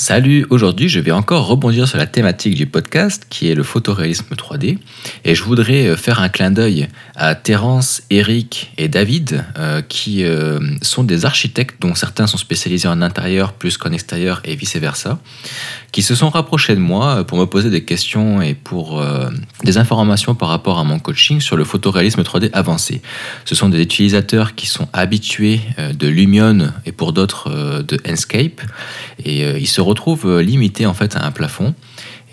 Salut, aujourd'hui je vais encore rebondir sur la thématique du podcast qui est le photoréalisme 3D et je voudrais euh, faire un clin d'œil à Terence, Eric et David euh, qui euh, sont des architectes dont certains sont spécialisés en intérieur plus qu'en extérieur et vice-versa qui se sont rapprochés de moi pour me poser des questions et pour des informations par rapport à mon coaching sur le photoréalisme 3D avancé. Ce sont des utilisateurs qui sont habitués de Lumion et pour d'autres de Enscape et ils se retrouvent euh, limités en fait à un plafond.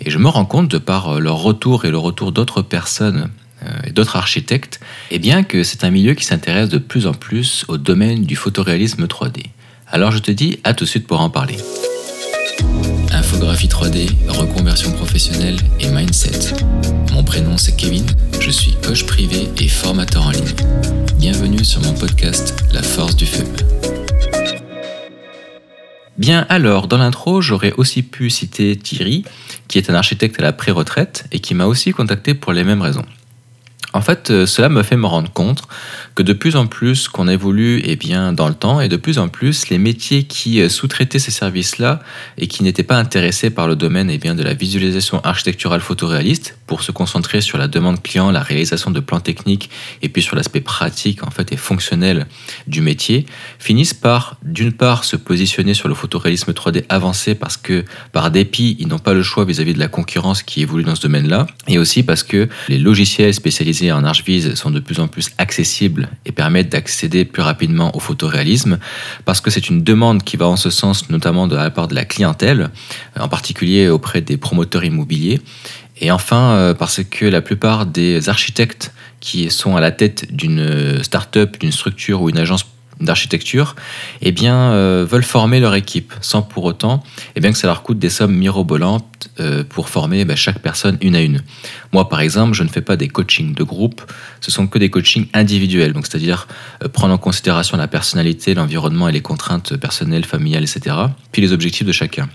Et je me rends compte, de par euh, leur retour et le retour d'autres personnes euh, et d'autres architectes, et eh bien que c'est un milieu qui s'intéresse de plus en plus au domaine du photoréalisme 3D. Alors je te dis à tout de suite pour en parler. Infographie 3D, reconversion professionnelle et mindset. Mon prénom c'est Kevin, je suis coach privé et formateur en ligne. Bienvenue sur mon podcast La force du feu. Bien alors, dans l'intro, j'aurais aussi pu citer Thierry, qui est un architecte à la pré-retraite et qui m'a aussi contacté pour les mêmes raisons. En fait, euh, cela me fait me rendre compte que de plus en plus qu'on évolue eh bien, dans le temps et de plus en plus les métiers qui euh, sous-traitaient ces services-là et qui n'étaient pas intéressés par le domaine eh bien, de la visualisation architecturale photoréaliste pour se concentrer sur la demande client, la réalisation de plans techniques et puis sur l'aspect pratique en fait et fonctionnel du métier, finissent par d'une part se positionner sur le photoréalisme 3D avancé parce que par dépit ils n'ont pas le choix vis-à-vis -vis de la concurrence qui évolue dans ce domaine-là et aussi parce que les logiciels spécialisés en ArchViz sont de plus en plus accessibles et permettent d'accéder plus rapidement au photoréalisme, parce que c'est une demande qui va en ce sens, notamment de la part de la clientèle, en particulier auprès des promoteurs immobiliers. Et enfin, euh, parce que la plupart des architectes qui sont à la tête d'une start-up, d'une structure ou une agence d'architecture, eh bien, euh, veulent former leur équipe, sans pour autant eh bien, que ça leur coûte des sommes mirobolantes euh, pour former bah, chaque personne une à une. Moi, par exemple, je ne fais pas des coachings de groupe, ce sont que des coachings individuels, donc c'est-à-dire euh, prendre en considération la personnalité, l'environnement et les contraintes personnelles, familiales, etc., puis les objectifs de chacun.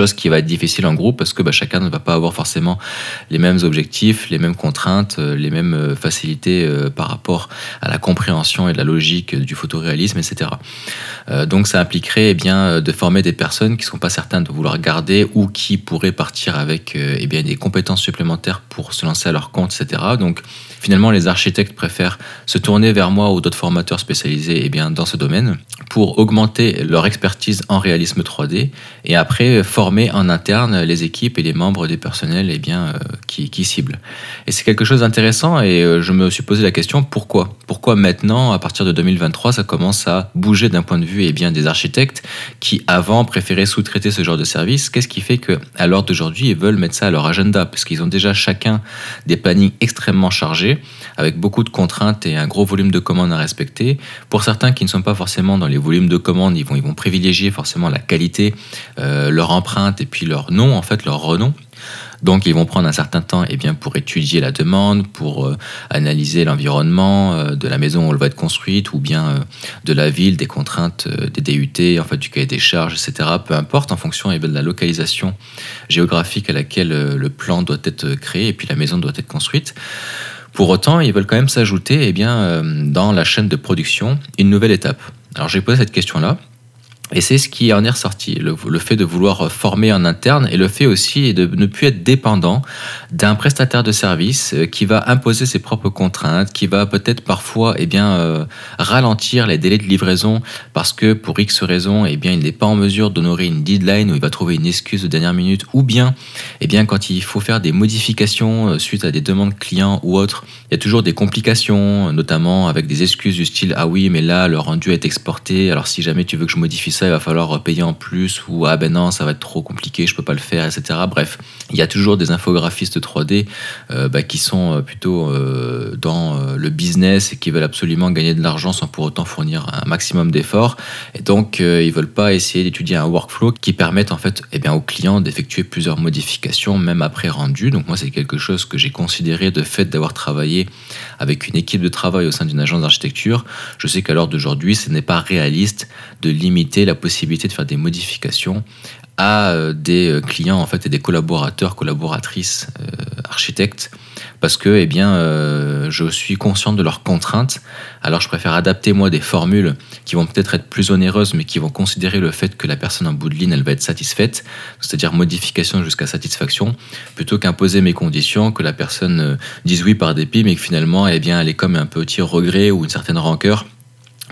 Chose qui va être difficile en groupe parce que bah, chacun ne va pas avoir forcément les mêmes objectifs, les mêmes contraintes, euh, les mêmes euh, facilités euh, par rapport à la compréhension et la logique du photoréalisme, etc. donc ça impliquerait eh bien, de former des personnes qui ne sont pas certaines de vouloir garder ou qui pourraient partir avec eh bien, des compétences supplémentaires pour se lancer à leur compte, etc. Donc finalement les architectes préfèrent se tourner vers moi ou d'autres formateurs spécialisés eh bien, dans ce domaine pour augmenter leur expertise en réalisme 3D et après former en interne les équipes et les membres des personnels eh bien, euh, qui, qui, ciblent. Et c'est quelque chose d'intéressant et euh, je me suis posé la question pourquoi? Pourquoi maintenant, à partir de 2023, ça commence à bouger d'un point de vue eh bien, des architectes qui avant préféraient sous-traiter ce genre de service? Qu'est-ce qui fait qu'à l'heure d'aujourd'hui, ils veulent mettre ça à leur agenda? Parce qu'ils ont déjà chacun des plannings extrêmement chargés, avec beaucoup de contraintes et un gros volume de commandes à respecter. Pour certains qui ne sont pas forcément dans les volumes de commandes, ils vont, ils vont privilégier forcément la qualité, euh, leur empreinte et puis leur nom, en fait, leur renom. Donc ils vont prendre un certain temps eh bien, pour étudier la demande, pour euh, analyser l'environnement euh, de la maison où elle va être construite, ou bien euh, de la ville, des contraintes des DUT, en fait, du cahier des charges, etc. Peu importe, en fonction eh de la localisation géographique à laquelle le plan doit être créé et puis la maison doit être construite. Pour autant, ils veulent quand même s'ajouter eh bien, dans la chaîne de production une nouvelle étape. Alors j'ai posé cette question-là. Et c'est ce qui en est ressorti, le, fait de vouloir former en interne et le fait aussi de ne plus être dépendant d'un prestataire de service euh, qui va imposer ses propres contraintes, qui va peut-être parfois eh bien, euh, ralentir les délais de livraison parce que pour X raisons, eh bien, il n'est pas en mesure d'honorer une deadline ou il va trouver une excuse de dernière minute ou bien, eh bien quand il faut faire des modifications euh, suite à des demandes clients ou autres, il y a toujours des complications, notamment avec des excuses du style ah oui mais là le rendu est exporté, alors si jamais tu veux que je modifie il va falloir payer en plus, ou ah ben non, ça va être trop compliqué, je peux pas le faire, etc. Bref, il y a toujours des infographistes 3D euh, bah, qui sont euh, plutôt euh, dans le business et qui veulent absolument gagner de l'argent sans pour autant fournir un maximum d'efforts. Et donc, ils veulent pas essayer d'étudier un workflow qui permette en fait eh bien, aux clients d'effectuer plusieurs modifications, même après rendu. Donc moi, c'est quelque chose que j'ai considéré de fait d'avoir travaillé avec une équipe de travail au sein d'une agence d'architecture. Je sais qu'à l'heure d'aujourd'hui, ce n'est pas réaliste de limiter la possibilité de faire des modifications à euh, des euh, clients en fait et des collaborateurs, collaboratrices, euh, architectes parce que eh bien, je suis conscient de leurs contraintes. Alors je préfère adapter moi des formules qui vont peut-être être plus onéreuses, mais qui vont considérer le fait que la personne en bout de ligne, elle va être satisfaite, c'est-à-dire modification jusqu'à satisfaction, plutôt qu'imposer mes conditions, que la personne dise oui par dépit, mais que finalement, eh bien, elle est comme un petit regret ou une certaine rancœur,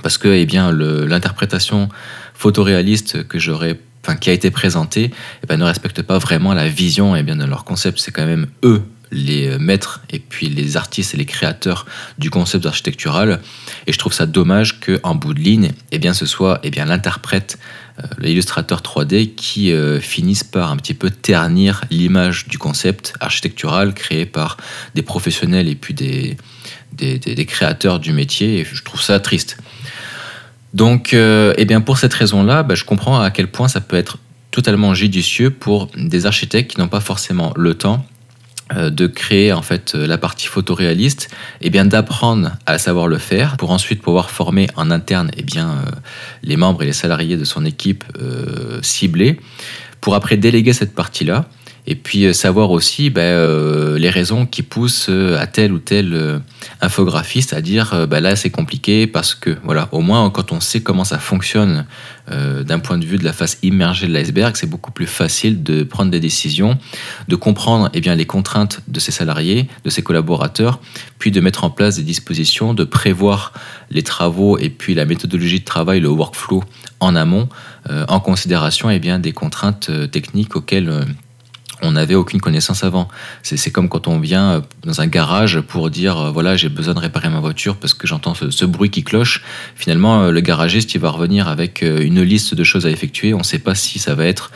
parce que eh bien, l'interprétation photoréaliste que j'aurais Qui a été présentée eh ben, ne respecte pas vraiment la vision eh bien, de leur concept. C'est quand même eux les euh, maîtres et puis les artistes et les créateurs du concept architectural. Et je trouve ça dommage qu'en bout de ligne, eh bien, ce soit eh bien, l'interprète, euh, l'illustrateur 3D qui euh, finisse par un petit peu ternir l'image du concept architectural créé par des professionnels et puis des, des, créateurs du métier. Et je trouve ça triste. Donc, eh bien, pour cette raison-là, bah, je comprends à quel point ça peut être totalement judicieux pour des architectes qui n'ont pas forcément le temps euh, de créer en fait euh, la partie photoréaliste et bien d'apprendre à savoir le faire pour ensuite pouvoir former en interne et bien euh, les membres et les salariés de son équipe ciblée pour après déléguer cette partie là et puis euh, savoir aussi ben, euh, les raisons qui poussent euh, à tel ou tel infographiste à dire ben là c'est compliqué parce que voilà au moins quand on sait comment ça fonctionne d'un point de vue de la face immergée de l'iceberg c'est beaucoup plus facile de prendre des décisions de comprendre eh bien les contraintes de ses salariés de ses collaborateurs puis de mettre en place des dispositions de prévoir les travaux et puis la méthodologie de travail le workflow en amont en considération eh bien des contraintes techniques auxquelles on n'avait aucune connaissance avant. C'est comme quand on vient euh, dans un garage pour dire euh, voilà j'ai besoin de réparer ma voiture parce que j'entends ce, bruit qui cloche. Finalement euh, le garagiste il va revenir avec une liste de choses à effectuer. On ne sait pas si ça va être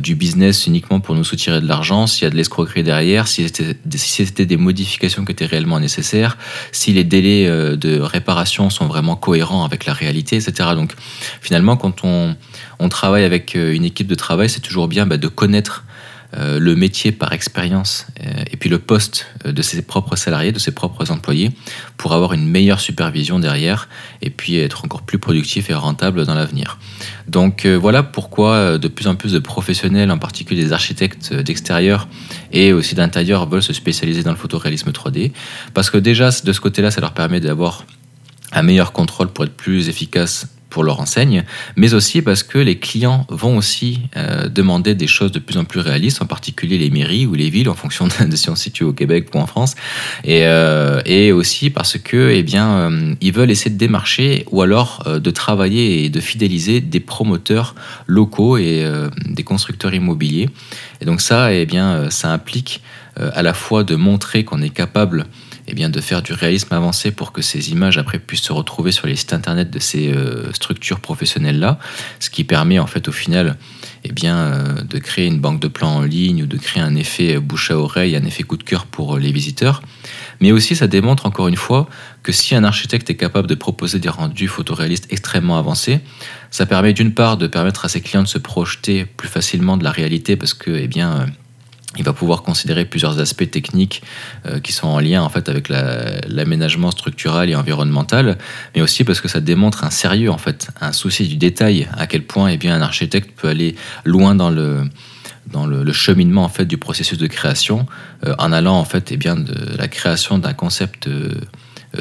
du business uniquement pour nous soutirer de l'argent, s'il y a de l'escroquerie derrière, si c'était des modifications qui étaient réellement nécessaires, si les délais de réparation sont vraiment cohérents avec la réalité, etc. Donc finalement quand on, travaille avec une équipe de travail, c'est toujours bien bah, de connaître euh, le métier par expérience euh, et puis le poste euh, de ses propres salariés, de ses propres employés, pour avoir une meilleure supervision derrière et puis être encore plus productif et rentable dans l'avenir. Donc voilà pourquoi de plus en plus de professionnels, en particulier des architectes d'extérieur et aussi d'intérieur, veulent se spécialiser dans le photoréalisme 3D. Parce que déjà, de ce côté-là, ça leur permet d'avoir un meilleur contrôle pour être plus efficace pour leur enseigne, mais aussi parce que les clients vont aussi euh, demander des choses de plus en plus réalistes, en particulier les mairies ou les villes, en fonction de, si on se situe au Québec ou en France, et, euh, et aussi parce que, eh bien, euh, ils veulent essayer de démarcher ou alors de travailler et de fidéliser des promoteurs locaux et des constructeurs immobiliers. Et donc ça, eh bien, ça implique à la fois de montrer qu'on est capable eh bien, de faire du réalisme avancé pour que ces images après puissent se retrouver sur les sites internet de ces euh, structures professionnelles là, ce qui permet en fait au final eh bien, euh, de créer une banque de plans en ligne ou de créer un effet bouche à oreille, un effet coup de cœur pour les visiteurs. Mais aussi ça démontre encore une fois que si un architecte est capable de proposer des rendus photoréalistes extrêmement avancés, ça permet d'une part de permettre à ses clients de se projeter plus facilement de la réalité parce que eh bien euh, il va pouvoir considérer plusieurs aspects techniques euh, qui sont en lien en fait avec l'aménagement structurel et environnemental, mais aussi parce que ça démontre un sérieux en fait, un souci du détail, à quel point eh bien un architecte peut aller loin dans le dans le, cheminement en fait du processus de création, euh, en allant en fait eh bien de la création d'un concept euh,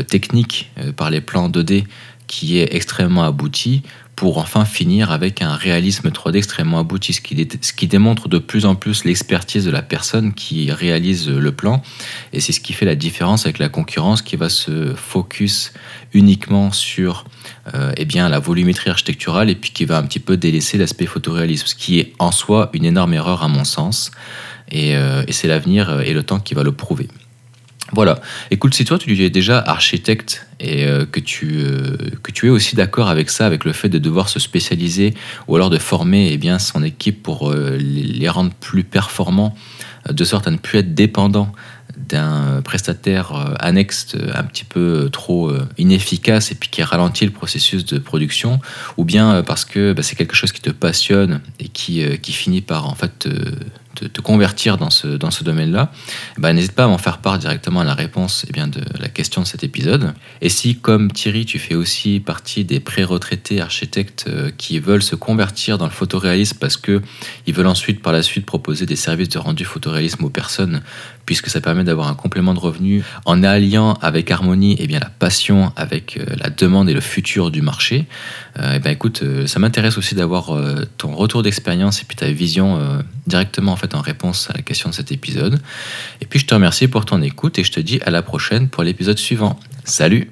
technique par les plans 2D qui est extrêmement abouti pour enfin finir avec un réalisme 3D extrêmement abouti, ce qui, démontre de plus en plus l'expertise de la personne qui réalise le plan. Et c'est ce qui fait la différence avec la concurrence qui va se focus uniquement sur euh, eh bien, la volumétrie architecturale et puis qui va un petit peu délaisser l'aspect photoréalisme, ce qui est en soi une énorme erreur à mon sens. Et, euh, et c'est l'avenir et le temps qui va le prouver. Voilà. Écoute, si toi tu es déjà architecte et euh, que, tu, euh, que tu es aussi d'accord avec ça, avec le fait de devoir se spécialiser ou alors de former eh bien, son équipe pour euh, les rendre plus performants, de sorte à ne plus être dépendant d'un prestataire annexe un petit peu trop inefficace et puis qui ralentit le processus de production, ou bien parce que bah, c'est quelque chose qui te passionne et qui, qui finit par en fait te, convertir dans ce, dans ce domaine-là, eh ben, n'hésite pas à m'en faire part directement à la réponse eh bien, de la question de cet épisode. Et si, comme Thierry, tu fais aussi partie des pré-retraités architectes euh, qui veulent se convertir dans le photoréalisme parce qu'ils veulent ensuite, par la suite, proposer des services de rendu photoréalisme aux personnes, puisque ça permet d'avoir un complément de revenus en alliant avec harmonie eh bien, la passion avec euh, la demande et le futur du marché, eh ben, écoute, ça m'intéresse aussi d'avoir ton retour d'expérience et puis ta vision directement en en réponse à la question de cet épisode. Et puis je te remercie pour ton écoute et je te dis à la prochaine pour l'épisode suivant. Salut